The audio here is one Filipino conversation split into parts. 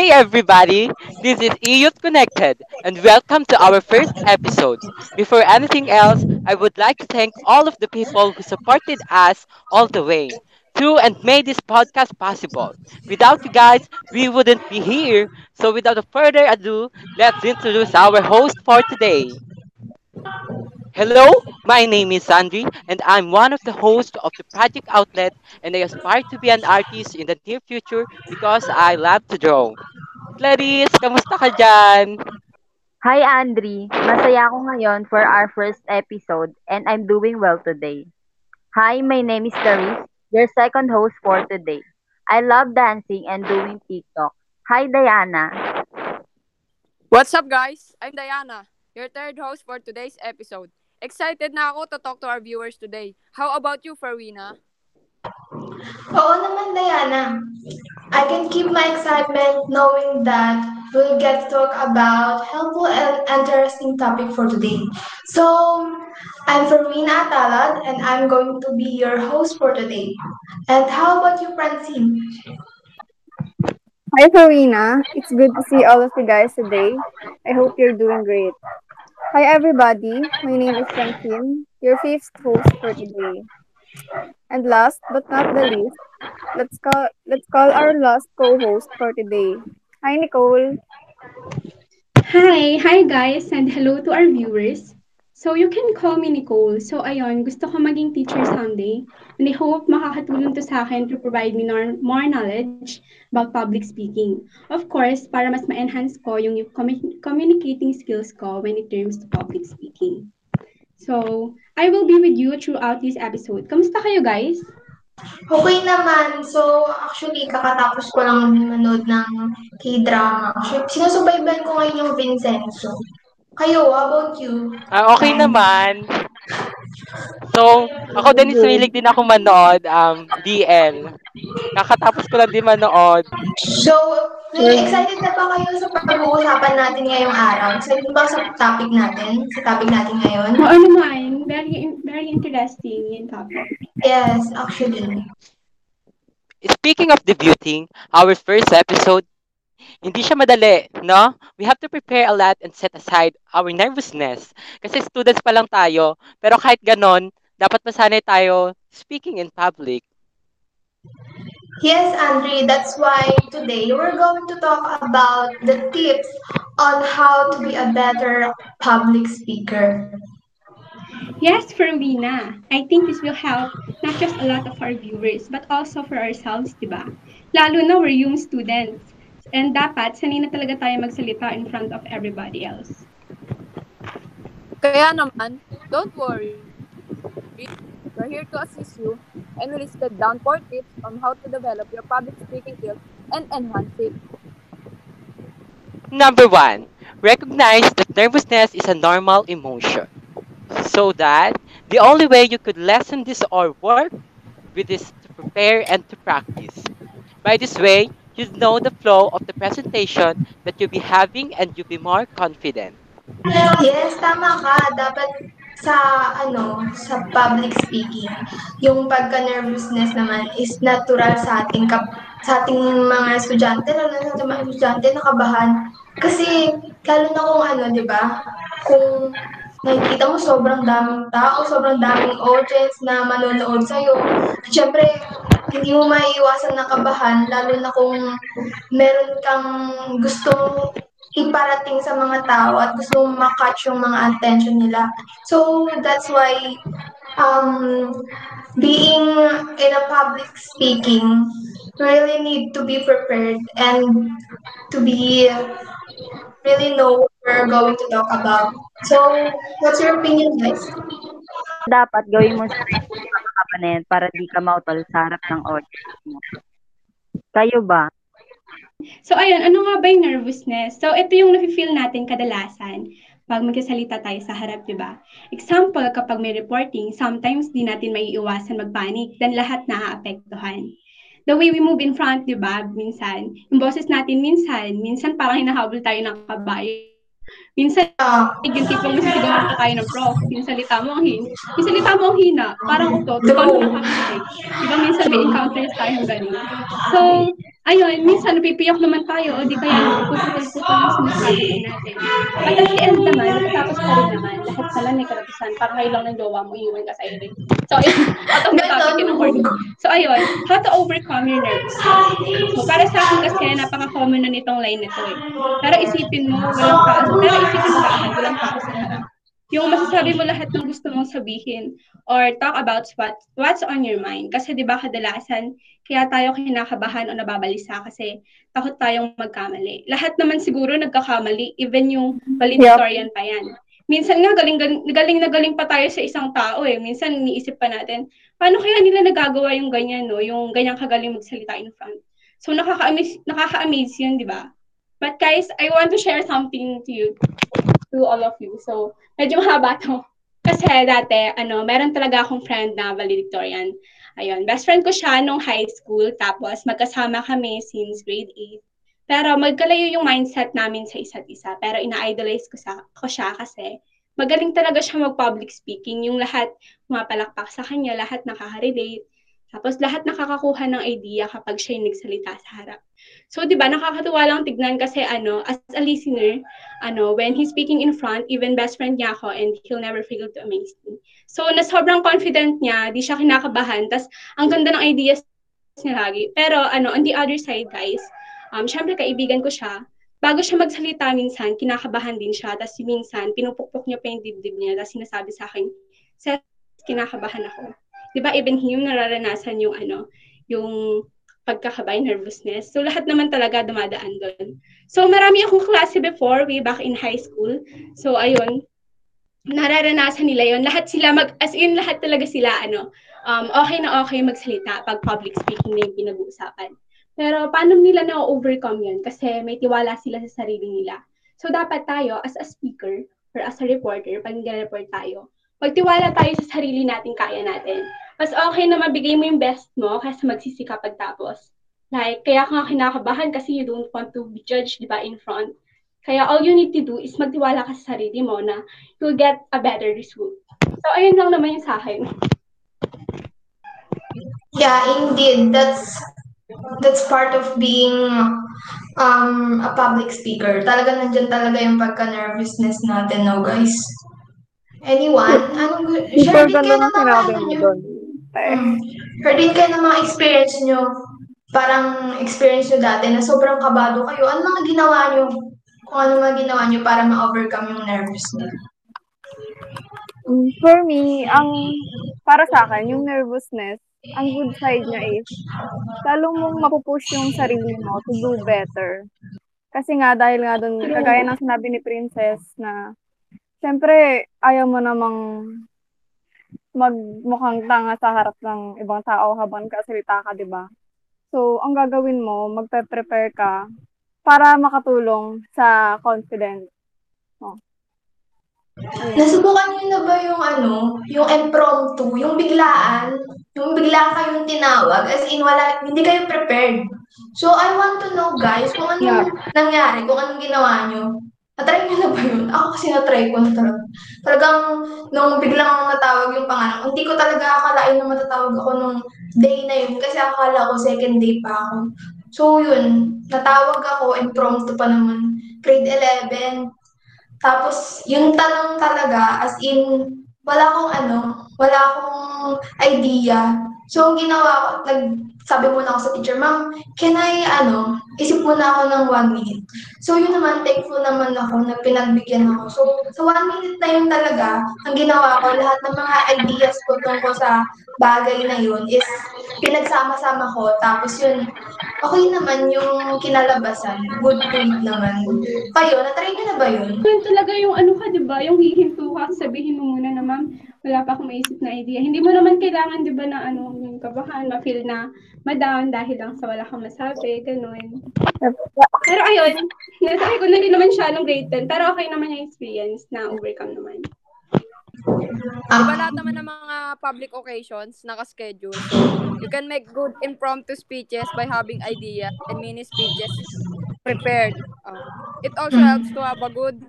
Hey everybody, this is eYouth Connected and welcome to our first episode. Before anything else, I would like to thank all of the people who supported us all the way through and made this podcast possible. Without you guys, we wouldn't be here. So without further ado, let's introduce our host for today. Hello, my name is Sandri and I'm one of the hosts of the Project Outlet and I aspire to be an artist in the near future because I love to draw. Clarice, kamusta ka dyan? Hi, Andri. Masaya ako ngayon for our first episode and I'm doing well today. Hi, my name is Clarice, your second host for today. I love dancing and doing TikTok. Hi, Diana. What's up, guys? I'm Diana, your third host for today's episode. Excited na ako to talk to our viewers today. How about you, Farina? Oo naman, Diana. I can keep my excitement knowing that we'll get to talk about helpful and interesting topic for today. So, I'm Farina Atalad and I'm going to be your host for today. And how about you, Francine? Hi, Farina. It's good to see all of you guys today. I hope you're doing great. Hi, everybody. My name is Francine, your fifth host for today. And last but not the least, let's call let's call our last co-host for today. Hi, Nicole. Hi! Hi guys! And hello to our viewers. So, you can call me Nicole. So, ayun, gusto ko maging teacher someday. And I hope makakatulong to sa akin to provide me nor- more knowledge about public speaking. Of course, para mas ma-enhance ko yung commu- communicating skills ko when it comes to public speaking. So, I will be with you throughout this episode. Kamusta kayo guys? Okay naman. So, actually, kakatapos ko lang manood ng K-drama. Sinusubaybayan ko ngayon yung Vincenzo. Kayo, how about you? Ah, okay naman. So, ako din isilig din ako manood, um, DL. Kakatapos ko lang din manood. So, excited na ba kayo sa pag-uusapan natin ngayong araw? Excited ba sa topic natin? Sa topic natin ngayon? Oo naman. Very, very interesting yung topic. Yes, actually. Speaking of debuting, our first episode, hindi siya madali, no? We have to prepare a lot and set aside our nervousness. Kasi students pa lang tayo, pero kahit ganon, dapat masanay tayo speaking in public. Yes, Andre, that's why today we're going to talk about the tips on how to be a better public speaker. Yes, Farina. I think this will help not just a lot of our viewers, but also for ourselves, di ba? Lalo na we're young students. And dapat, sanay na talaga tayo magsalita in front of everybody else. Kaya naman, don't worry. We're here to assist you and we listed down four tips on how to develop your public speaking skills and enhance it. Number one, recognize that nervousness is a normal emotion. So that the only way you could lessen this or work with is to prepare and to practice. By this way, you know the flow of the presentation that you'll be having and you'll be more confident. Yes, tama ka. Dapat sa ano, sa public speaking, yung pagka-nervousness naman is natural sa ating kap sa ating mga estudyante, lalo na sa mga estudyante nakabahan. Kasi lalo na kung ano, 'di ba? Kung nakikita mo sobrang daming tao, sobrang daming audience na manonood sa'yo. Siyempre, hindi mo maiiwasan na kabahan, lalo na kung meron kang gustong iparating sa mga tao at gusto mong makatch yung mga attention nila. So, that's why um, being in a public speaking, really need to be prepared and to be really know what we're going to talk about. So, what's your opinion, guys? Dapat gawin mo sa kapanet para di ka mautol sa harap ng audience mo. Kayo ba? So, ayun, ano nga ba yung nervousness? So, ito yung nafe-feel natin kadalasan pag magsasalita tayo sa harap, di ba? Example, kapag may reporting, sometimes di natin maiiwasan magpanik, then lahat naaapektuhan. The way we move in front, di ba? Minsan, yung boses natin minsan, minsan parang hinahabol tayo ng kabayo. Minsan, yung tipong masisigawan pa tayo ng prof, yung salita mo ang hina. Yung salita mo ang hina, parang utot, ikaw na nakakasig. Di ba minsan may encounters tayong ganun. So, ayun, minsan napipiyok naman tayo o di kaya puputol-putol yung sinasabi natin. But at the end naman, matatapos pa rin naman. Lahat pala may karapatan. Parang kayo lang ng jowa mo, iwan ka sa ere. So, ayun, out of the topic in recording. So, ayun, how to overcome your nerves. So, para sa akin kasi, napaka-common na nitong line na to eh. Pero isipin mo, walang tao. Pero isipin mo walang harap yung masasabi mo lahat ng gusto mong sabihin or talk about what, what's on your mind. Kasi di ba kadalasan, kaya tayo kinakabahan o nababalisa kasi takot tayong magkamali. Lahat naman siguro nagkakamali, even yung valedictorian pa yan. Minsan nga, galing, galing, galing na galing pa tayo sa isang tao eh. Minsan, iniisip pa natin, paano kaya nila nagagawa yung ganyan, no? Yung ganyang kagaling magsalita in front. So, nakaka-amaze, nakaka-amaze yun, di ba? But guys, I want to share something to you to all of you. So, medyo mahaba to. Kasi dati, ano, meron talaga akong friend na valedictorian. Ayun, best friend ko siya nung high school. Tapos, magkasama kami since grade 8. Pero magkalayo yung mindset namin sa isa't isa. Pero ina-idolize ko, sa, ko siya kasi magaling talaga siya mag-public speaking. Yung lahat pumapalakpak sa kanya, lahat nakaka-relate. Tapos lahat nakakakuha ng idea kapag siya yung nagsalita sa harap. So, di ba, nakakatuwa lang tignan kasi ano, as a listener, ano, when he's speaking in front, even best friend niya ako and he'll never fail to amaze me. So, na sobrang confident niya, di siya kinakabahan, tas ang ganda ng ideas niya lagi. Pero, ano, on the other side, guys, um, syempre, kaibigan ko siya, bago siya magsalita minsan, kinakabahan din siya, tas minsan, pinupukpok niya pa yung dibdib niya, tas sinasabi sa akin, Seth, kinakabahan ako. Di ba, even him, nararanasan yung, ano, yung pagkakabay, nervousness. So, lahat naman talaga dumadaan doon. So, marami akong klase before, way back in high school. So, ayun, nararanasan nila yon Lahat sila, mag, as in, lahat talaga sila, ano, um, okay na okay magsalita pag public speaking na yung pinag-uusapan. Pero, paano nila na-overcome yun? Kasi may tiwala sila sa sarili nila. So, dapat tayo, as a speaker, or as a reporter, pag nag-report tayo, magtiwala tayo sa sarili natin, kaya natin mas okay na mabigay mo yung best mo kaysa magsisika pagtapos. Like, kaya ka kinakabahan kasi you don't want to be judged, di ba, in front. Kaya all you need to do is magtiwala ka sa sarili mo na you'll get a better result. So, ayun lang naman yung sa akin. Yeah, indeed. That's that's part of being um, a public speaker. Talaga nandyan talaga yung pagka-nervousness natin, no, guys? Anyone? Anong, share din kayo ng mga ano nyo. Mm. Share din kayo ng mga experience nyo. Parang experience nyo dati na sobrang kabado kayo. Ano mga ginawa nyo? Kung ano mga ginawa nyo para ma-overcome yung nervous nyo? For me, ang para sa akin, yung nervousness, ang good side niya is, lalo mong mapupush yung sarili mo to do better. Kasi nga, dahil nga doon, kagaya ng sinabi ni Princess na, syempre, ayaw mo namang magmukhang tanga sa harap ng ibang tao habang kasalita ka, di ba? So, ang gagawin mo, magpe-prepare ka para makatulong sa confidence. Oh. Nasubukan niyo na ba yung ano, yung impromptu, yung biglaan, yung bigla kayong tinawag, as in wala, hindi kayo prepared. So, I want to know guys, kung anong yeah. nangyari, kung anong ginawa niyo. Natry niyo na ba yun? Ako kasi natry ko na talaga. Talagang, nung biglang natawag yung pangalan, hindi ko talaga akalain na matatawag ako nung day na yun. Kasi akala ko second day pa ako. So yun, natawag ako, impromptu pa naman. Grade 11. Tapos, yung tanong talaga, as in, wala akong ano, wala akong idea. So, ginawa ko, nag, sabi muna ako sa teacher, ma'am, can I, ano, isip muna ako ng one minute. So, yun naman, thankful naman ako na pinagbigyan ako. So, sa one minute na yun talaga, ang ginawa ko, lahat ng mga ideas ko tungkol sa bagay na yun is pinagsama-sama ko. Tapos yun, okay naman yung kinalabasan. Good grade naman. Kayo, natry nyo na ba yun? Yun talaga yung ano ka, di ba? Yung hihinto ka, sabihin mo muna na, ma'am, wala pa akong maisip na idea. Hindi mo naman kailangan, di ba, na ano, kabahan, ma-feel na ma-down dahil lang sa wala kang masabi, ganun. Pero ayun, nasabi ko na rin naman siya nung grade 10, pero okay naman yung experience na overcome naman. Ah. Diba lahat naman ng mga public occasions naka-schedule. So, you can make good impromptu speeches by having ideas and mini speeches prepared. Uh, it also helps to have a good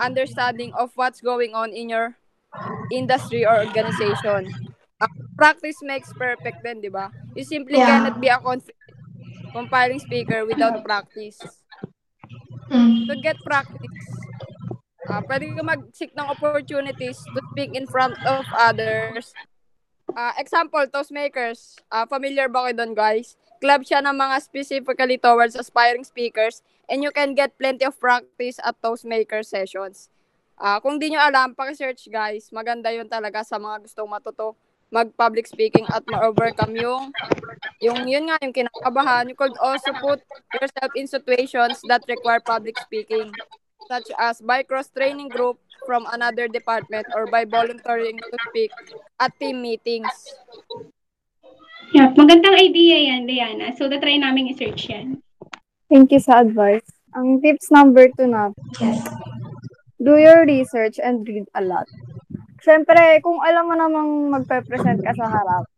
understanding of what's going on in your industry or organization. Uh, practice makes perfect then, di ba? You simply yeah. cannot be a confident compiling speaker without practice. Mm. To get practice, uh, pwede ka mag-seek ng opportunities to speak in front of others. Uh, example, Toastmakers. Uh, familiar ba kayo doon, guys? Club siya ng mga specifically towards aspiring speakers and you can get plenty of practice at Toastmaker sessions. Uh, kung di nyo alam, paki-search guys. Maganda yun talaga sa mga gustong matuto mag-public speaking at ma-overcome yung yung yun nga, yung kinakabahan. You could also put yourself in situations that require public speaking such as by cross-training group from another department or by volunteering to speak at team meetings. Yeah, magandang idea yan, Diana. So, try namin i-search yan. Thank you sa advice. Ang tips number two na, Yes. do your research and read a lot. Siyempre, kung alam mo namang magpe-present ka sa harap,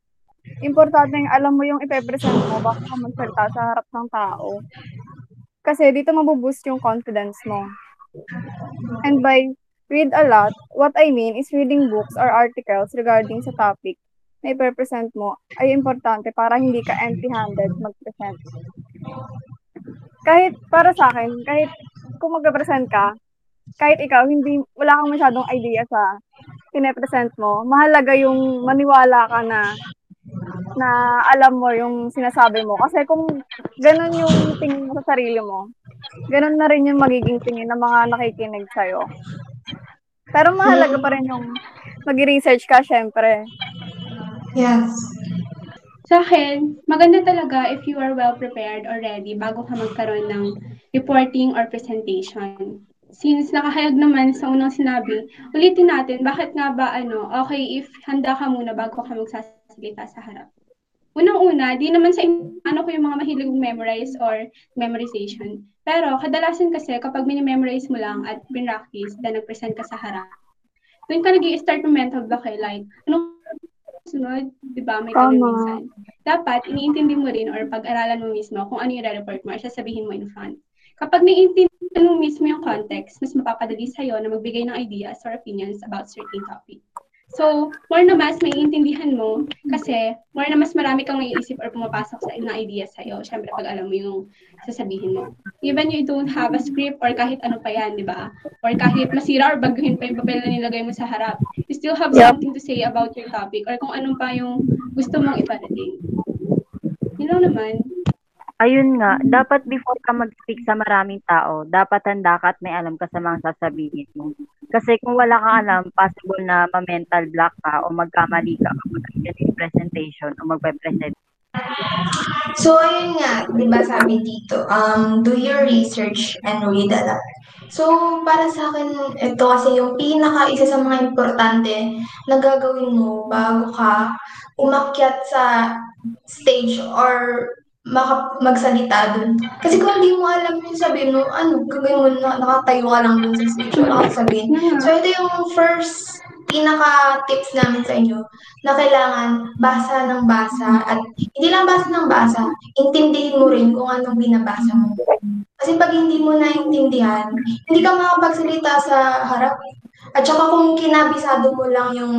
importante yung alam mo yung ipe-present mo bago ka magsalita sa harap ng tao. Kasi dito mabuboost yung confidence mo. And by read a lot, what I mean is reading books or articles regarding sa topic na ipe-present mo ay importante para hindi ka empty-handed mag-present. Kahit para sa akin, kahit kung magpe-present ka, kahit ikaw, hindi, wala kang masyadong idea sa pine-present mo, mahalaga yung maniwala ka na na alam mo yung sinasabi mo. Kasi kung ganun yung tingin mo sa sarili mo, ganun na rin yung magiging tingin ng mga nakikinig sa'yo. Pero mahalaga pa rin yung mag-research ka, syempre. Yes. Sa akin, maganda talaga if you are well prepared already bago ka magkaroon ng reporting or presentation. Since nakahayag naman sa unang sinabi, ulitin natin, bakit nga ba ano, okay if handa ka muna bago ka magsasalita sa harap. Unang-una, di naman sa ano ko yung mga mahilig memorize or memorization. Pero kadalasan kasi kapag mini-memorize mo lang at pinractice, then nag-present ka sa harap, doon ka nag start ng mental block eh. Like, anong sunod? Di ba? May ganun minsan. Dapat, iniintindi mo rin or pag-aralan mo mismo kung ano yung re-report mo or sasabihin mo in front. Kapag naiintindihan mo mismo yung context, mas mapapadali sa'yo na magbigay ng ideas or opinions about certain topic. So, more na mas may intindihan mo kasi more na mas marami kang naiisip or pumapasok sa na ideas sa'yo. Siyempre, pag alam mo yung sasabihin mo. Even you don't have a script or kahit ano pa yan, di ba? Or kahit masira or baguhin pa yung papel na nilagay mo sa harap. You still have Yep. something to say about your topic or kung anong pa yung gusto mong iparating. Yun lang naman. Ayun nga, dapat before ka mag-speak sa maraming tao, dapat handa ka at may alam ka sa mga sasabihin mo. Kasi kung wala kang alam, possible na ma-mental block ka o magkamali ka kapag yung presentation o magpe-present. So, ayun nga, di ba sabi dito, um, do your research and read a lot. So, para sa akin, ito kasi yung pinaka isa sa mga importante na gagawin mo bago ka umakyat sa stage or maka, magsalita dun. Kasi kung hindi mo alam yung sabihin mo, ano, gagawin mo na nakatayo ka lang dun sa stage, wala kang sabihin. So, ito yung first pinaka-tips namin sa inyo na kailangan basa ng basa at hindi lang basa ng basa, intindihin mo rin kung anong binabasa mo. Kasi pag hindi mo naintindihan, hindi ka makapagsalita sa harap. At saka kung kinabisado mo lang yung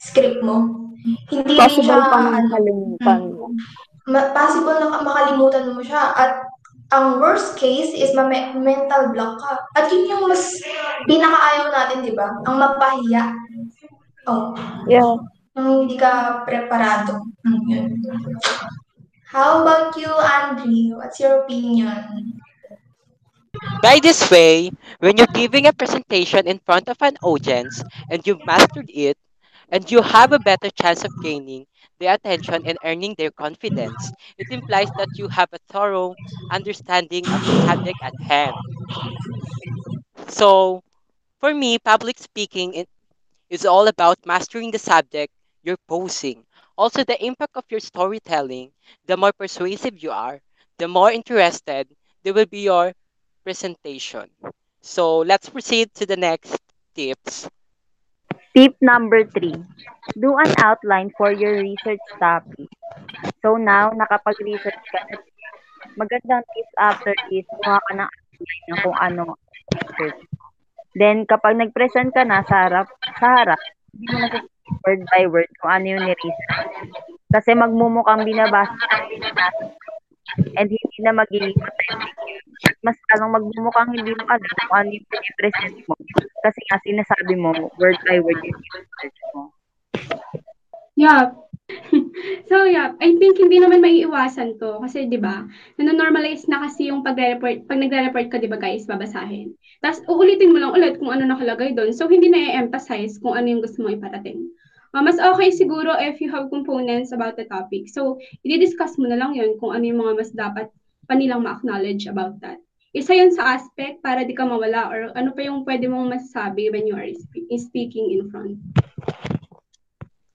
script mo, hindi rin Possible siya, pang ano, kalimutan mo. Ma- possible na ka- makalimutan mo siya. At ang worst case is ma mental block ka. At yun yung mas pinakaayaw natin, di ba? Ang mapahiya. Oh, Yeah. yung hindi ka preparado. Mm, yun. How about you, Andre? What's your opinion? By this way, when you're giving a presentation in front of an audience and you've mastered it, and you have a better chance of gaining their attention and earning their confidence, it implies that you have a thorough understanding of the subject at hand. So, for me, public speaking is all about mastering the subject you're posing. Also, the impact of your storytelling, the more persuasive you are, the more interested they will be your presentation. So, let's proceed to the next tips. Tip number three, do an outline for your research topic. So now, nakapag-research ka na, magandang tips after is, kumuha ka ng outline ng kung ano research. Then, kapag nag-present ka na sa harap, sa harap, hindi mo na word by word kung ano yung ni-research. Kasi magmumukhang binabasa and hindi na magiging authentic mas lalong magmumukhang hindi mo alam kung ano yung present mo. Kasi nga sinasabi mo, word by word yung research mo. Yeah. so yeah, I think hindi naman maiiwasan to kasi 'di ba? Nano-normalize na kasi yung pagre-report, pag nagre-report ka 'di ba guys, babasahin. Tapos uulitin mo lang ulit kung ano nakalagay doon. So hindi na i-emphasize kung ano yung gusto mo iparating. Uh, mas okay siguro if you have components about the topic. So, i-discuss mo na lang yun kung ano yung mga mas dapat pa nilang ma-acknowledge about that. Isa yun sa aspect para di ka mawala or ano pa yung pwede mong masasabi when you are spe- speaking in front.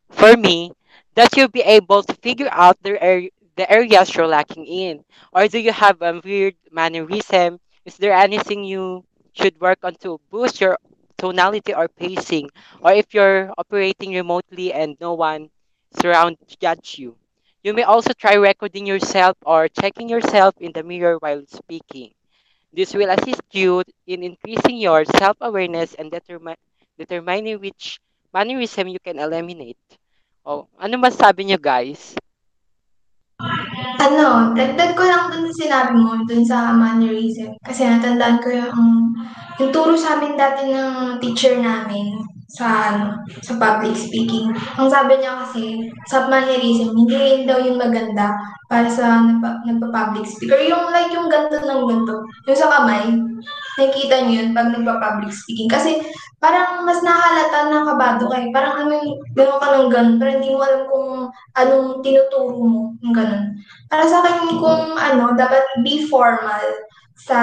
For me, that you'll be able to figure out the, ar- the areas you're lacking in. Or do you have a weird mannerism? Is there anything you should work on to boost your tonality or pacing? Or if you're operating remotely and no one surround judge you. You may also try recording yourself or checking yourself in the mirror while speaking. This will assist you in increasing your self-awareness and determine, determining which mannerism you can eliminate. Oh, ano masabi niyo guys? Ano, dagdag ko lang dun sinabi mo, dun sa mannerism. Kasi natandaan ko yung, yung turo sa amin dati ng teacher namin sa ano, sa public speaking. Ang sabi niya kasi, sa mannerism, hindi rin daw yung maganda para sa nagpa, nagpa-public speaker. Yung like yung ganto ng ganto. Yung sa kamay, nakikita niyo yun pag nagpa-public speaking. Kasi parang mas nahalata na kabado kayo. Parang ano yung gano'n ka ng ganun, pero hindi mo alam kung anong tinuturo mo, yung ganun. Para sa akin, kung ano, dapat be formal sa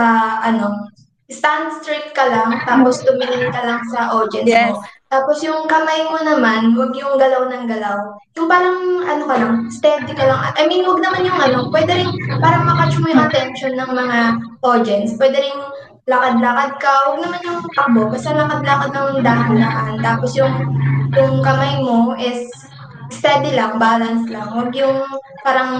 ano, stand straight ka lang, tapos tumingin ka lang sa audience Yes. mo. Tapos yung kamay mo naman, huwag yung galaw ng galaw. Yung parang, ano ka lang, steady ka lang. I mean, huwag naman yung ano, pwede rin, parang makatch mo yung attention ng mga audience. Pwede rin lakad-lakad ka, huwag naman yung takbo, basta lakad-lakad ng dahan-dahan. Tapos yung, yung kamay mo is steady lang, balance lang. Huwag yung parang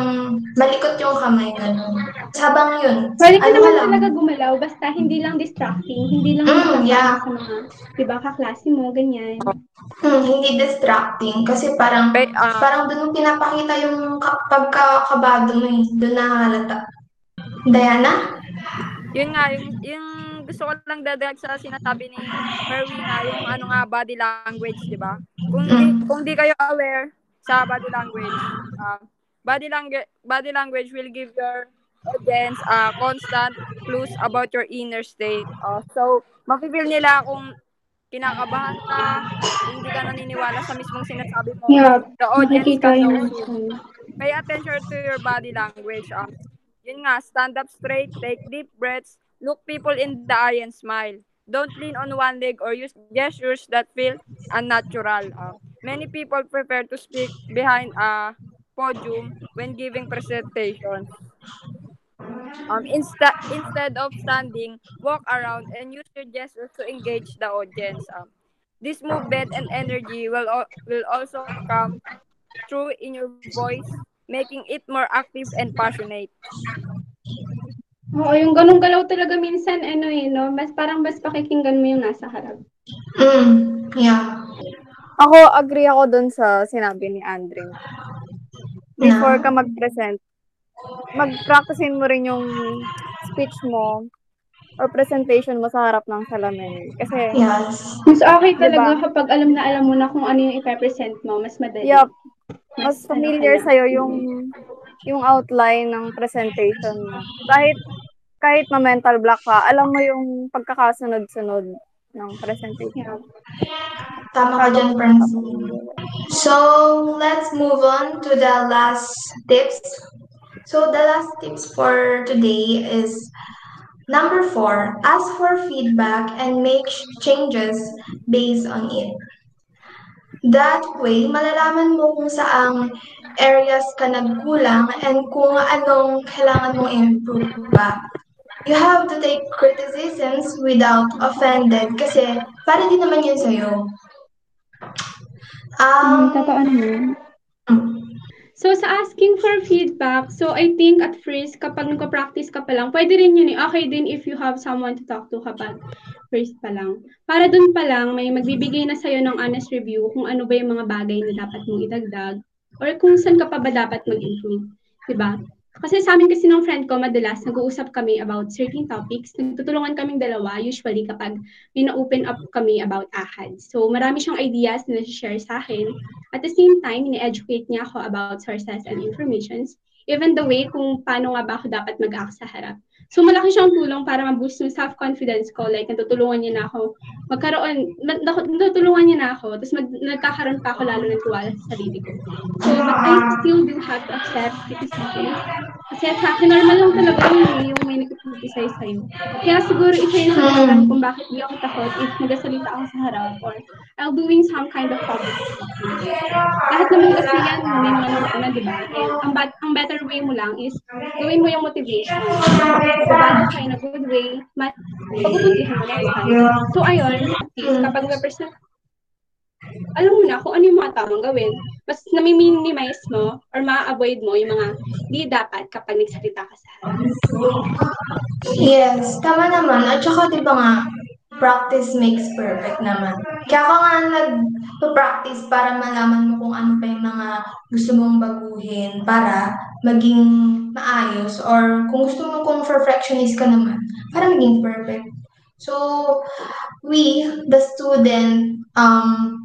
malikot yung kamay, gano'n. Habang yun, Pwede ka ano naman lang, talaga gumalaw, basta hindi lang distracting, hindi lang Mm, distracting yeah. sa mga, di ba, kaklase mo, ganyan. hmm, hindi distracting. Kasi parang, Pe- ah, parang doon pinapakita yung ka- pagkakabado mo eh. Doon nahalata. Diana? yun nga, yung, yung gusto ko lang dadag sa sinasabi ni Merwina, yung ano nga, body language, di ba? Kung di, kung di kayo aware sa body language, uh, body, language body language will give your audience uh, constant clues about your inner state. Uh, so, mapipil nila kung kinakabahan ka, hindi ka naniniwala sa mismong sinasabi mo. Yeah, The audience know you. Pay attention to your body language. Um, yun nga, stand up straight, take deep breaths, look people in the eye and smile. Don't lean on one leg or use gestures that feel unnatural. Um, many people prefer to speak behind a podium when giving presentations. Um, insta- instead of standing, walk around and use your gestures to engage the audience. Um, this movement and energy will al- will also come through in your voice, making it more active and passionate. Oo, yung ganung galaw talaga minsan, ano eh, no? Mas parang mas pakikinggan mo yung nasa harap. Mm, yeah. Ako, agree ako dun sa sinabi ni Andre. Before ka mag-present, mag-practicein mo rin yung speech mo or presentation mo sa harap ng salamin. Kasi, Yes. Mas okay talaga Diba? kapag alam na alam mo na kung ano yung ipapresent mo, mas madali. yup, mas Mas ano familiar ka na. sa'yo yung yung outline ng presentation mo. Kahit kahit ma-mental block ka, alam mo yung pagkakasunod-sunod presentation. Tama ka dyan. So, let's move on to the last tips. So, the last tips for today is number four, ask for feedback and make changes based on it. That way, malalaman mo kung saang areas ka nagkulang and kung anong kailangan mong improve pa. You have to take criticisms without offended kasi para din naman yun sa'yo. Mm, Um, totoo naman. So, sa asking for feedback, so I think at first, kapag nagpa-practice ka pa lang, pwede rin yun eh. Okay din if you have someone to talk to kapag first pa lang. Para dun pa lang, may magbibigay na sa'yo ng honest review kung ano ba yung mga bagay na dapat mong idagdag or kung saan ka pa ba dapat mag-improve. Diba? Kasi sa amin kasi ng friend ko, madalas nag-uusap kami about certain topics. Nagtutulungan kaming dalawa, usually kapag may na-open up kami about AHAD. So marami siyang ideas na share sa akin. At the same time, ini-educate niya ako about sources and informations. Even the way kung paano nga ba ako dapat mag-act sa harap. So malaki siyang tulong para ma-boost yung self-confidence ko. Like, natutulungan niya na ako magkaroon, na- na- natutulungan niya na ako, tapos mag, nagkakaroon pa ako lalo ng tiwala sa sarili ko. So, I still do have to accept criticism. Kasi sa akin, normal lang talaga yun eh, yung may nag-criticize sa'yo. Kaya siguro isa yun sa dahilan kung bakit di ako takot if nagasalita ako sa harap or I'll doing some kind of public speaking. Lahat naman kasi yan, may mga nauna, di ba? And ang, ang better way mo lang is gawin mo yung motivation. Pagbabago ka in a good way, mo next time. So, ayun, kapag represent alam mo na kung ano yung mga tamang gawin. Mas nami-minimize mo or ma-avoid mo yung mga di dapat kapag nagsalita ka sa harap. Yes, tama naman. At saka, di ba nga, practice makes perfect naman. Kaya ako nga nag-practice para malaman mo kung ano pa yung mga gusto mong baguhin para maging maayos or kung gusto mo kung perfectionist ka naman, para maging perfect. So, we, the student, um,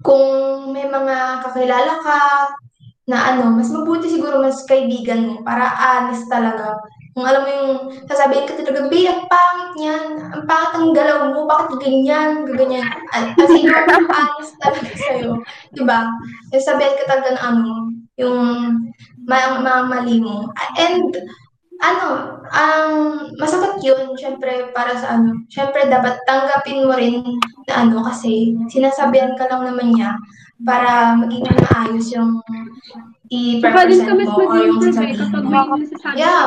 kung may mga kakilala ka na ano, mas mabuti siguro mas kaibigan mo para honest talaga. Kung alam mo yung sasabihin ka talaga, Be, ang pangit niyan. Ang pangit ang galaw mo. Bakit ganyan? Ganyan. As in, yung honest talaga sa'yo. Diba? Yung sabihin ka talaga ng ano, yung mga, mga mali mo. And, ano, ang masakit yun, syempre, para sa ano, syempre, dapat tanggapin mo rin na ano, kasi sinasabihan ka lang naman niya para maging maayos yung i-represent mo or yung sasabihin kapag mo. may nasasabi Yeah.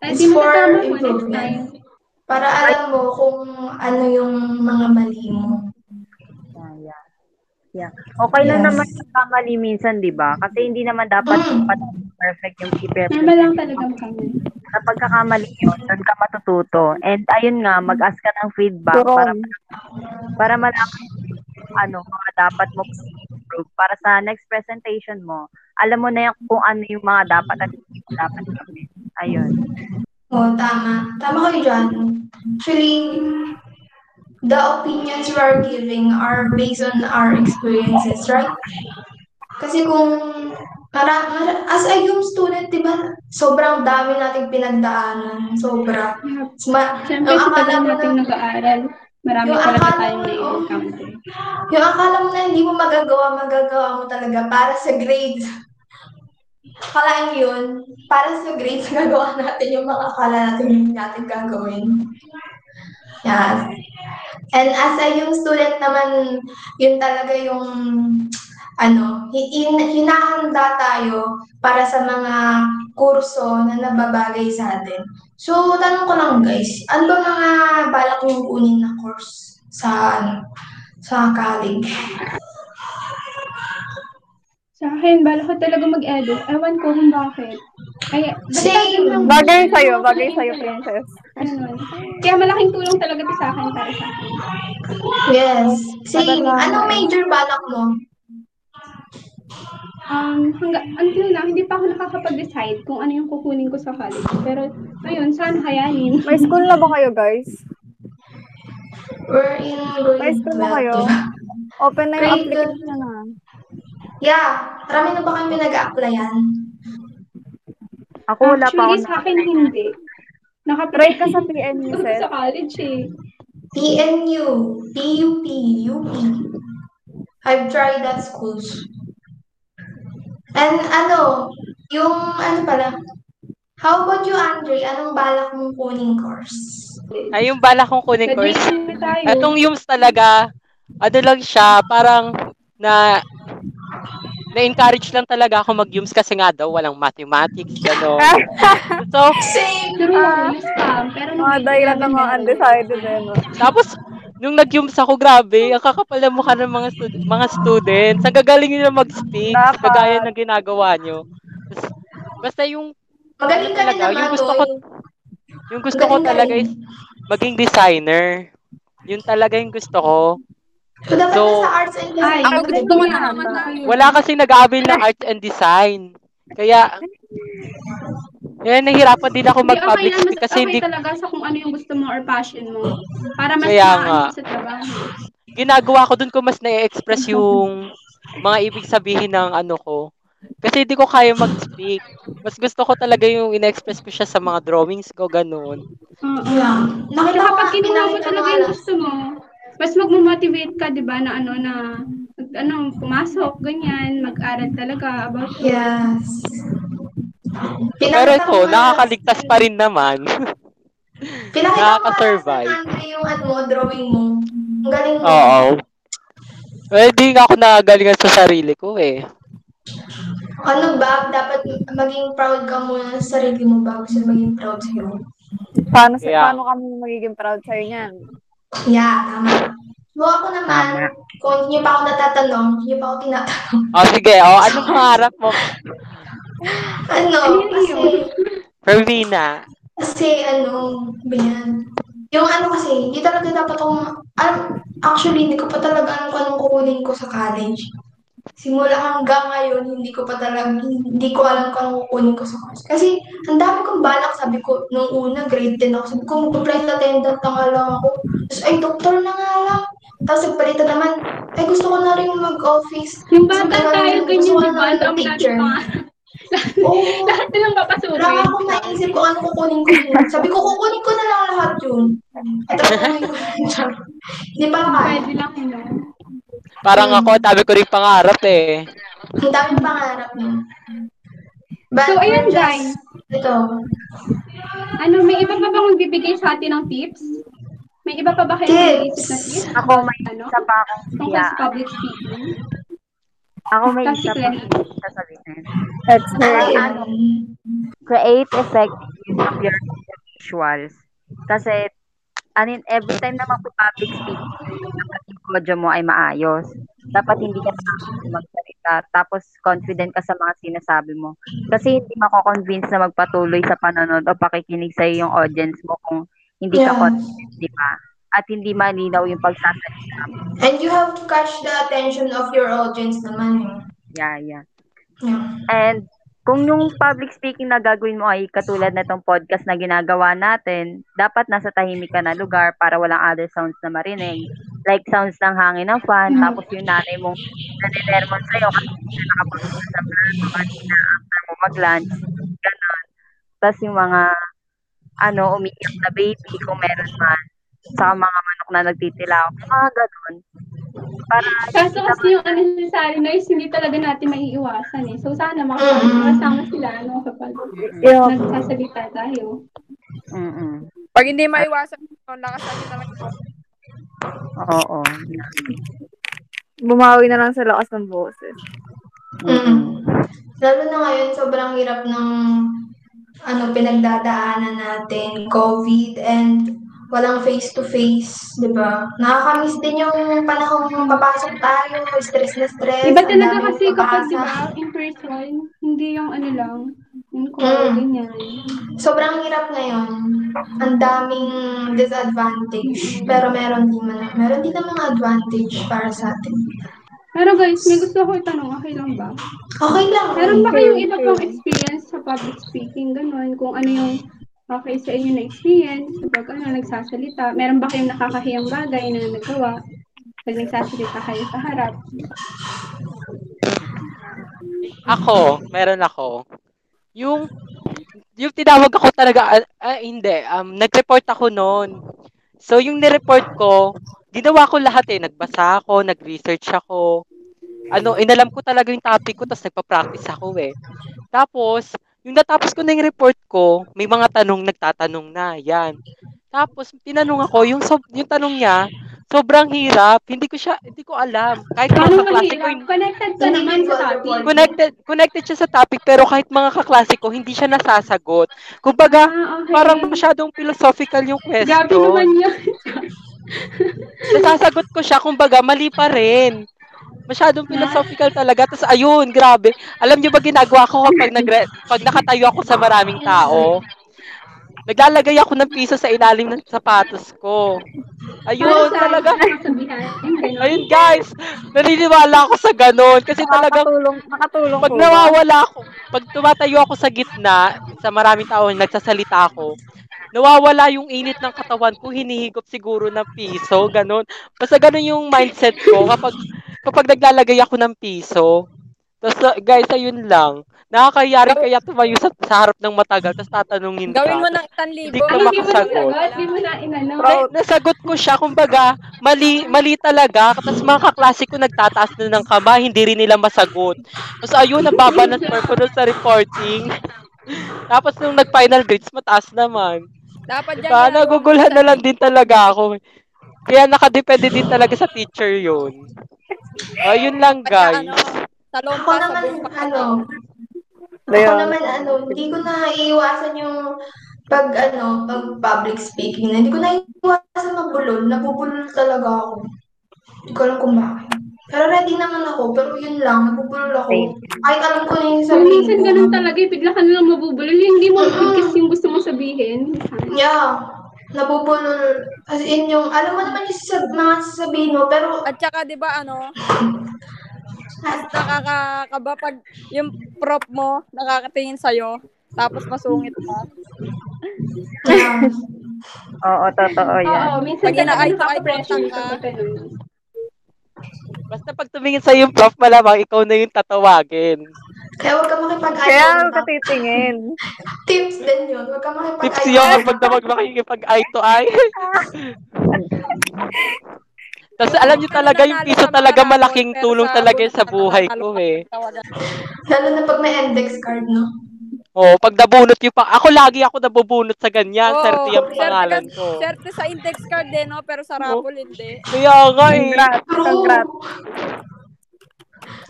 It's for improvement. Para alam mo kung ano yung mga mali mo. Yeah, yeah. Yeah. Okay lang Yes. naman yung kamali minsan, di ba? Kasi hindi naman dapat Mm. perfect yung i-represent. Normal lang talagang kami. Sa pagkakamali yun, doon ka matututo. And ayun nga, mag-ask ka ng feedback Turon. para para malaman mo ano mga dapat mo improve para sa next presentation mo. Alam mo na yung, kung ano yung mga dapat at hindi mo dapat gawin. Ayun. Oo, tama. Tama kayo dyan. Actually, the opinions we are giving are based on our experiences, right? Kasi kung para, para- as a young student, di ba, sobrang dami nating pinagdaanan. Sobra. Ma, Siyempre, sa tagal mo natin na, nag-aaral, marami Yung talaga tayong na-encounter. yung akala mo na hindi mo magagawa, magagawa mo talaga para sa grades. Akalaan yun, para sa grades, gagawa natin yung mga akala natin hindi natin gagawin. Yeah. And as a young student naman, yun talaga yung ano, hi- hin- hinahanda tayo para sa mga kurso na nababagay sa atin. So, tanong ko lang guys, ano ba mga balak niyong kunin na course sa ano, sa college? Sa akin, bala ko talaga mag-edit. Ewan ko kung bakit. Kaya, Same. Bagay sa'yo, bagay sa'yo, princess. Ganun. Kaya malaking tulong talaga to sa akin para sa akin. Yes. Same. Anong major balak mo? Um, hangga, until now, hindi pa ako nakakapag-decide kung ano yung kukunin ko sa college. Pero, ayun, sana kayanin. May school na ba kayo, guys? We're in grade May school na 12, kayo? Open na yung Grade application na. Yeah. Marami na ba kami nag-applyan? Ako wala pa ako. Actually, sa akin, hindi. Try ka sa Nakapag- PNU, Ako set. sa college eh. PNU, PUP, UP. I've tried that schools. And ano, yung ano pala, how about you, Andre? Anong balak mong kuning course? Ay, yung bala kong kunin course. Etong YUMS talaga, ano lang siya, parang na na-encourage lang talaga ako mag-YUMS kasi nga daw walang mathematics, gano'n. so, Same. True, scam. Pero nung Mga grade dahilan ng 11 mga undecided eh, no? tapos, nung nag-YUMS ako, grabe, ang kakapal ng mukha ng mga, stud- mga students. Ang gagaling nila mag-speak, Dapat. kagaya ng ginagawa nyo. Bas- Basta yung, Magaling ka na talaga, naman, yung gusto ko, yung gusto ko talaga is maging designer. Yun talaga yung gusto ko. So, dapat So, nasa arts and Ay, design. gusto mo na naman tayo. Wala kasi nag-aabil ng art and design. Kaya, Eh, nahihirapan din ako mag-public speak kasi okay hindi talaga sa kung ano yung gusto mo or passion mo. Para mas Kaya maano nga. sa trabaho. ginagawa ko dun ko mas na-express yung mga ibig sabihin ng ano ko. Kasi hindi ko kaya mag-speak. Mas gusto ko talaga yung ina-express ko siya sa mga drawings ko, ganun. Oo. Yeah. Nakita Tsaka ko pag nga, kinuha mo pinakita talaga yung gusto mo, mas magmo-motivate ka, di ba, na ano, na, ano, pumasok, ganyan, mag-aral talaga about it. Yes. Pero Pinakita ito, mo nakakaligtas pa rin naman. Pinakita mo nakaka-survive. sa Andre yung ano, drawing mo. Ang galing mo. Oo. Eh, di nga ako nagalingan sa sarili ko eh. Ano ba, dapat maging proud ka muna sa sarili mo bago sila maging proud sa'yo. Paano, sa, Kaya- paano kami magiging proud sa'yo niyan? Yeah, tama. So ako naman, Tama. kung hindi niyo pa ako natatanong, hindi niyo pa ako tinatanong. O sige, o anong pangarap mo, Ano, Ano kasi? Fermina? kasi ano, ganyan. Yung ano kasi, hindi talaga dapat akong, actually, hindi ko pa talaga alam kung anong kukunin ko sa college. Simula hanggang ngayon, hindi ko pa talaga, hindi ko alam kung anong kukunin ko sa course. Kasi, ang dami kong balak, sabi ko, nung una, grade 10 ako, sabi ko, mag-flight attendant na nga lang ako. Tapos, ay, doktor na nga lang. Tapos, nagpalitan naman, ay, gusto ko na rin mag-office. Yung bata tayo, ganyan, di ba? Ang dami Oo. lahat nilang papasukin. Wala akong naisip kung ano kukunin ko yun. Sabi ko, kukunin ko na lang lahat yun. Yun. Hindi pa kaya. Pwede lang yun. Parang ako, dami ko rin pangarap eh. Ang daming pangarap niya. But So, we're just- guys. Ito. Ano, may iba pa bang magbibigay sa atin ng tips? May iba pa ba kayo Tips. na tips? Ako may ano? isa pa akong Tungkol sa public speaking? Ako may isa pa sasabihin. Ano hear it. yun? create effective use of your visuals. Kasi, anin, every time na mag-public speaking, dapat yung audio mo ay maayos. Dapat hindi ka magsalita. Tapos, confident ka sa mga sinasabi mo. Kasi hindi mako-convince na magpatuloy sa panonood o pakikinig sa yung audience mo kung hindi ka Yeah. confident, di ba? At hindi malinaw yung pagsasalita mo. And you have to catch the attention of your audience naman. eh. Yeah, yeah. Yeah. And kung yung public speaking na gagawin mo ay katulad na itong podcast na ginagawa natin, dapat nasa tahimik ka na lugar para walang other sounds na marinig. Like sounds ng hangin ng fan, Mm. tapos yung nanay mong naninermon sa'yo kasi hindi ka nakapagpunta sa plato kanina after mo mag-lunch. Ganon. Tapos yung mga ano, umiiyak na baby kung meron man. Saka mga manok na nagtitilaw. Mga ganon. Para Kaso kasi yung unnecessary noise, hindi talaga natin maiiwasan eh. So sana Mm-mm. makasama sila ano, kapag Yeah. nagsasalita tayo. mm Pag hindi maiwasan, lakasan nyo na lang. Oo. Bumawi na lang sa lakas ng boses. Mm. Lalo na ngayon, sobrang hirap ng ano pinagdadaanan natin, COVID, and walang face-to-face, di ba? Nakakamiss din yung panahon papasok tayo, stress na stress. Iba talaga kasi kapag di ba, in person, hindi yung ano lang, yung call, Mm. ganyan. Sobrang hirap ngayon. Ang daming disadvantage. Pero meron din, man, meron din namang advantage para sa atin. Pero guys, may gusto ko itanong, okay lang ba? Okay lang. Meron ba kayong iba pang experience sa public speaking, ganun, kung ano yung okay sa inyo na experience, kapag ano, nagsasalita, meron ba kayong nakakahiyang bagay na nagawa pag nagsasalita kayo sa harap? Ako, meron ako. Yung, yung tinawag ako talaga, ah, ah, hindi, um, nag-report ako noon. So, yung nireport ko, ginawa ko lahat eh. Nagbasa ako, nag-research ako. Ano, inalam ko talaga yung topic ko, tapos nagpa-practice ako eh. Tapos, yung natapos ko na yung report ko, may mga tanong nagtatanong na, yan. Tapos, tinanong ako, yung, sob- yung tanong niya, sobrang hirap. Hindi ko siya, hindi ko alam. Kahit mga kaklase ko, mahirap? Connected ka naman sa topic. connected connected siya sa topic pero kahit mga kaklase ko hindi siya nasasagot. Kumbaga, Ah, okay. parang masyadong philosophical yung Grabe naman question. yun. Nasasagot ko siya kumbaga mali pa rin. Masyadong philosophical talaga. Tapos ayun, grabe. Alam niyo ba ginagawa ko kapag nagre- pag nakatayo ako sa maraming tao? naglalagay ako ng piso sa ilalim ng sapatos ko. Ayun, talaga. Ayun guys, naniniwala ako sa ganun. Kasi talagang Nakatulong, nakatulong pag nawawala ako, pag tumatayo ako sa gitna, sa maraming tao, nagsasalita ako, nawawala yung init ng katawan ko, hinihigop siguro ng piso, ganun. Basta ganun yung mindset ko kapag kapag naglalagay ako ng piso. Tapos guys, ayun lang. Nakakayari kaya tumayo sa, sa harap ng matagal tapos tatanungin ka. Gawin mo ng 1,000. Hindi ka makasagot. hindi mo na inano. Na- nasagot ko siya, kumbaga, mali, mali talaga. Tapos mga kaklase ko nagtataas na ng kamay, hindi rin nila masagot. Tapos ayun, nababanat pa ko sa reporting. Tapos nung nag-final grades, mataas naman. Dapat Diba? Nagugulhan na lang din talaga ako. Kaya nakadepende din talaga sa teacher yun. Ayun lang, Kaya guys. ano, sa Ako naman, ano, ako naman, ano, hindi ko na iiwasan yung pag, ano, pag public speaking na. Hindi ko na iiwasan mabulol. Nabubulol talaga ako. Hindi ko alam kung bakit. Pero ready naman ako, pero yun lang, nabubulol ako. Kahit alam ko na yung sabihin minsan ganun talaga, eh, bigla ka nalang mabubulol. Hindi mo focus yung gusto mong sabihin. Yeah, nabubulol. As in yung, alam mo naman yung sasab- mga sasabihin mo, pero At saka, di ba, ano, nakakakaba pag yung prop mo nakakatingin sa'yo, tapos masungit ka. yeah. Oo, totoo yan. Oo, minsan Pag ina-eye to eye contact ka. Basta pag tumingin sa yung prof, malamang ikaw na yung tatawagin. Kaya huwag ka makipag-eye Kaya huwag ka titingin. Tips din yun. Huwag ka makipag-eye Tips yun, contact. pag damag makikipag eye to eye. Tapos alam niyo talaga yung piso talaga malaking tulong talaga sa buhay ko eh. Lalo na pag may index card, no? Oh, pag nabunot yung pa ako lagi ako nabubunot sa ganyan, Oo, Swerte yung pangalan ko. Swerte sa index card din, no? Pero sa raffle, hindi. Kaya nga eh. Congrats, True.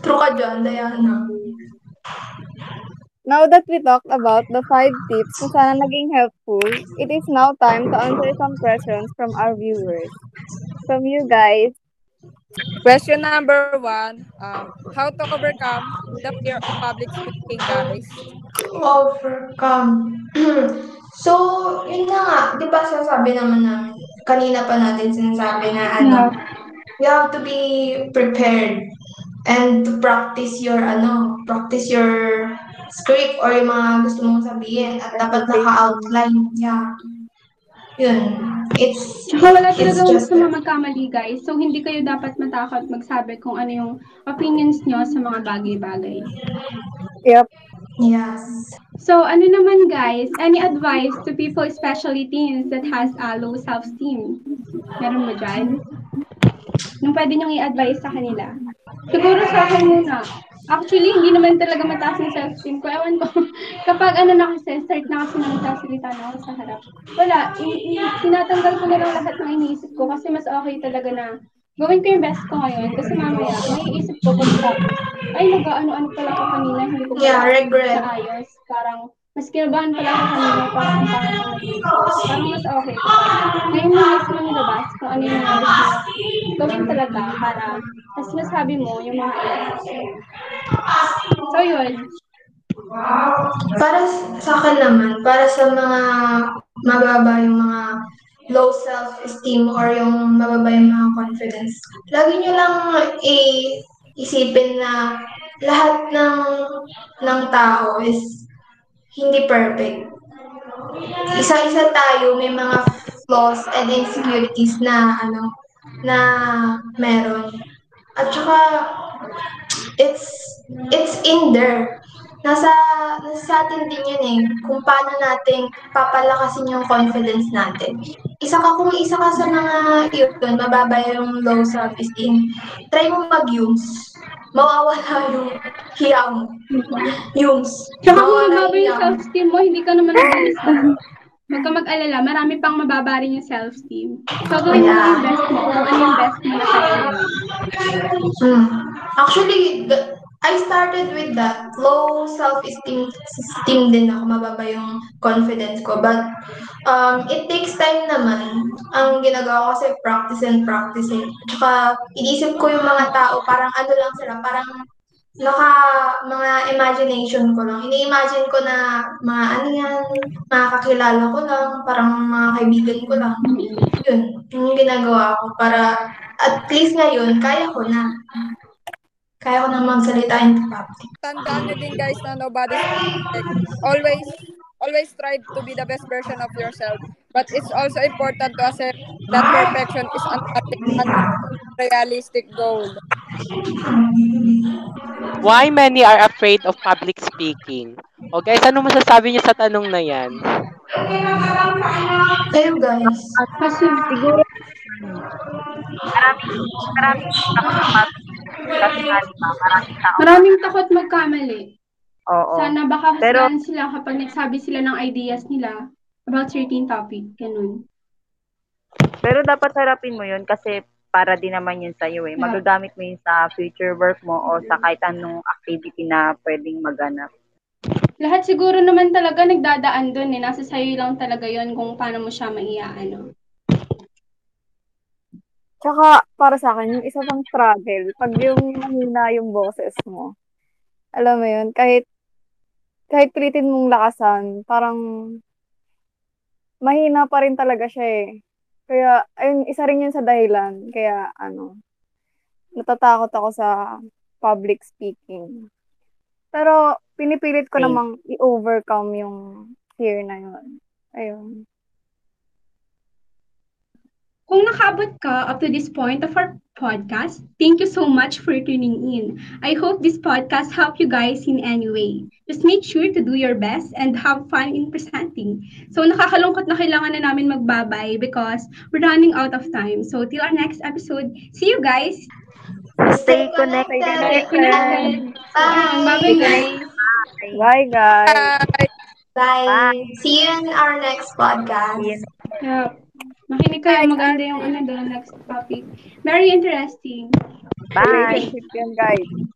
True ka dyan, Diana. Now that we talked about the five tips na sana naging helpful, it is now time to answer some questions from our viewers. From you guys, Question number one, um, how to overcome the fear of public speaking, guys? Overcome. so, yun na nga. Di ba sasabi naman namin, kanina pa natin sinasabi na ano, you have to be prepared and to practice your ano, practice your script or yung mga gusto mong sabihin at dapat naka-outline. Yeah. Yun. It's, Tsaka wala it's talaga just gusto magkamali, guys. So, hindi kayo dapat matakot magsabi kung ano yung opinions nyo sa mga bagay-bagay. yep, Yes. So, ano naman, guys? Any advice to people, especially teens, that has a low self-esteem? Meron ba dyan? Nung pwede nyong i-advise sa kanila? Siguro sa akin muna. Actually, hindi naman talaga mataas yung self-esteem ko. Ewan ko. Kapag ano na kasi, start na kasi nang nagsasalita na ako sa harap. Wala. I- i- tinatanggal ko na lang lahat ng iniisip ko kasi mas okay talaga na gawin ko yung best ko ngayon. Kasi mamaya, maiisip ko kung tapos, ay, nag-ano-ano pala ako kanina, hindi ko Yeah, regret. naayos. Parang, mas kinabahan pala ako kanina, parang ang pangit ang naging ko. Parang mas okay. Ngayon mo mismo nilabas kung ano yung mo gawin talaga para mas masabi mo yung mga mo. So, yun. Para sa akin naman, para sa mga mababa yung mga low self-esteem or yung mababa yung mga confidence, lagi nyo lang i- isipin na lahat ng ng tao is hindi perfect. Isa-isa tayo may mga flaws and insecurities na ano na meron. At saka it's it's in there. Nasa, nasa sa atin din yun eh, kung paano natin papalakasin yung confidence natin. Isa ka, kung isa ka sa mga yun, mababa yung low self-esteem, try mo mag-use. Mawawala yung hiya mo. Use. Tsaka kung mababa yung self-esteem mo, hindi ka naman mag-alista. Huwag ka mag-alala, marami pang mababa rin yung self-esteem. So, gawin mo yung best mo kung ano yung best mo na gawin. Hmm. Actually, I started with that. Low self-esteem esteem din ako. Mababa yung confidence ko. But um, it takes time naman. Ang ginagawa ko kasi practice and practice eh. Tsaka inisip ko yung mga tao, parang ano lang sila, parang naka, mga imagination ko lang. Ini-imagine ko na mga ano yan, mga kakilala ko lang, parang mga kaibigan ko lang. Yun, yung ginagawa ko para at least ngayon, kaya ko na. Kaya ko na magsalita in public. Tandaan nyo din guys na nobody's perfect. Always, always strive to be the best version of yourself. But it's also important to accept that perfection is an unrealistic goal. Why many are afraid of public speaking? O guys, ano masasabi niyo sa tanong na yan? Kayo guys, Kasi, Siguro, maraming, maraming takot kasi nga, di ba, maraming tao. maraming takot magkamali. Oo. Sana baka Pero- sila kapag nagsabi sila ng ideas nila about certain topic. Ganun. Pero dapat harapin mo yun kasi para din naman yun sa'yo eh. Magagamit mo yun sa future work mo o sa kahit anong activity na pwedeng maganap. Lahat siguro naman talaga nagdadaan doon eh. Nasa sayo lang talaga yon kung paano mo siya maiaano. Tsaka, para sa akin, yung isa pang struggle, pag yung mahina yung boses mo, alam mo yun, kahit, kahit pilitin mong lakasan, parang, mahina pa rin talaga siya eh. Kaya, ayun, isa rin yun sa dahilan. Kaya, ano, natatakot ako sa public speaking. Pero, pinipilit ko Same. namang i-overcome yung fear na yun. Ayun. Kung nakaabot ka up to this point of our podcast, thank you so much for tuning in. I hope this podcast helped you guys in any way. Just make sure to do your best and have fun in presenting. So nakakalungkot na kailangan na namin magbabay because we're running out of time. So till our next episode, see you guys! Stay connected. Stay connected! bye! Bye-bye guys! Bye, guys! Bye! Bye! See you in our next podcast. Yeah. Makinig kayo, maganda yung ano doon, next topic. Very interesting. Bye! Relationship yan, guys.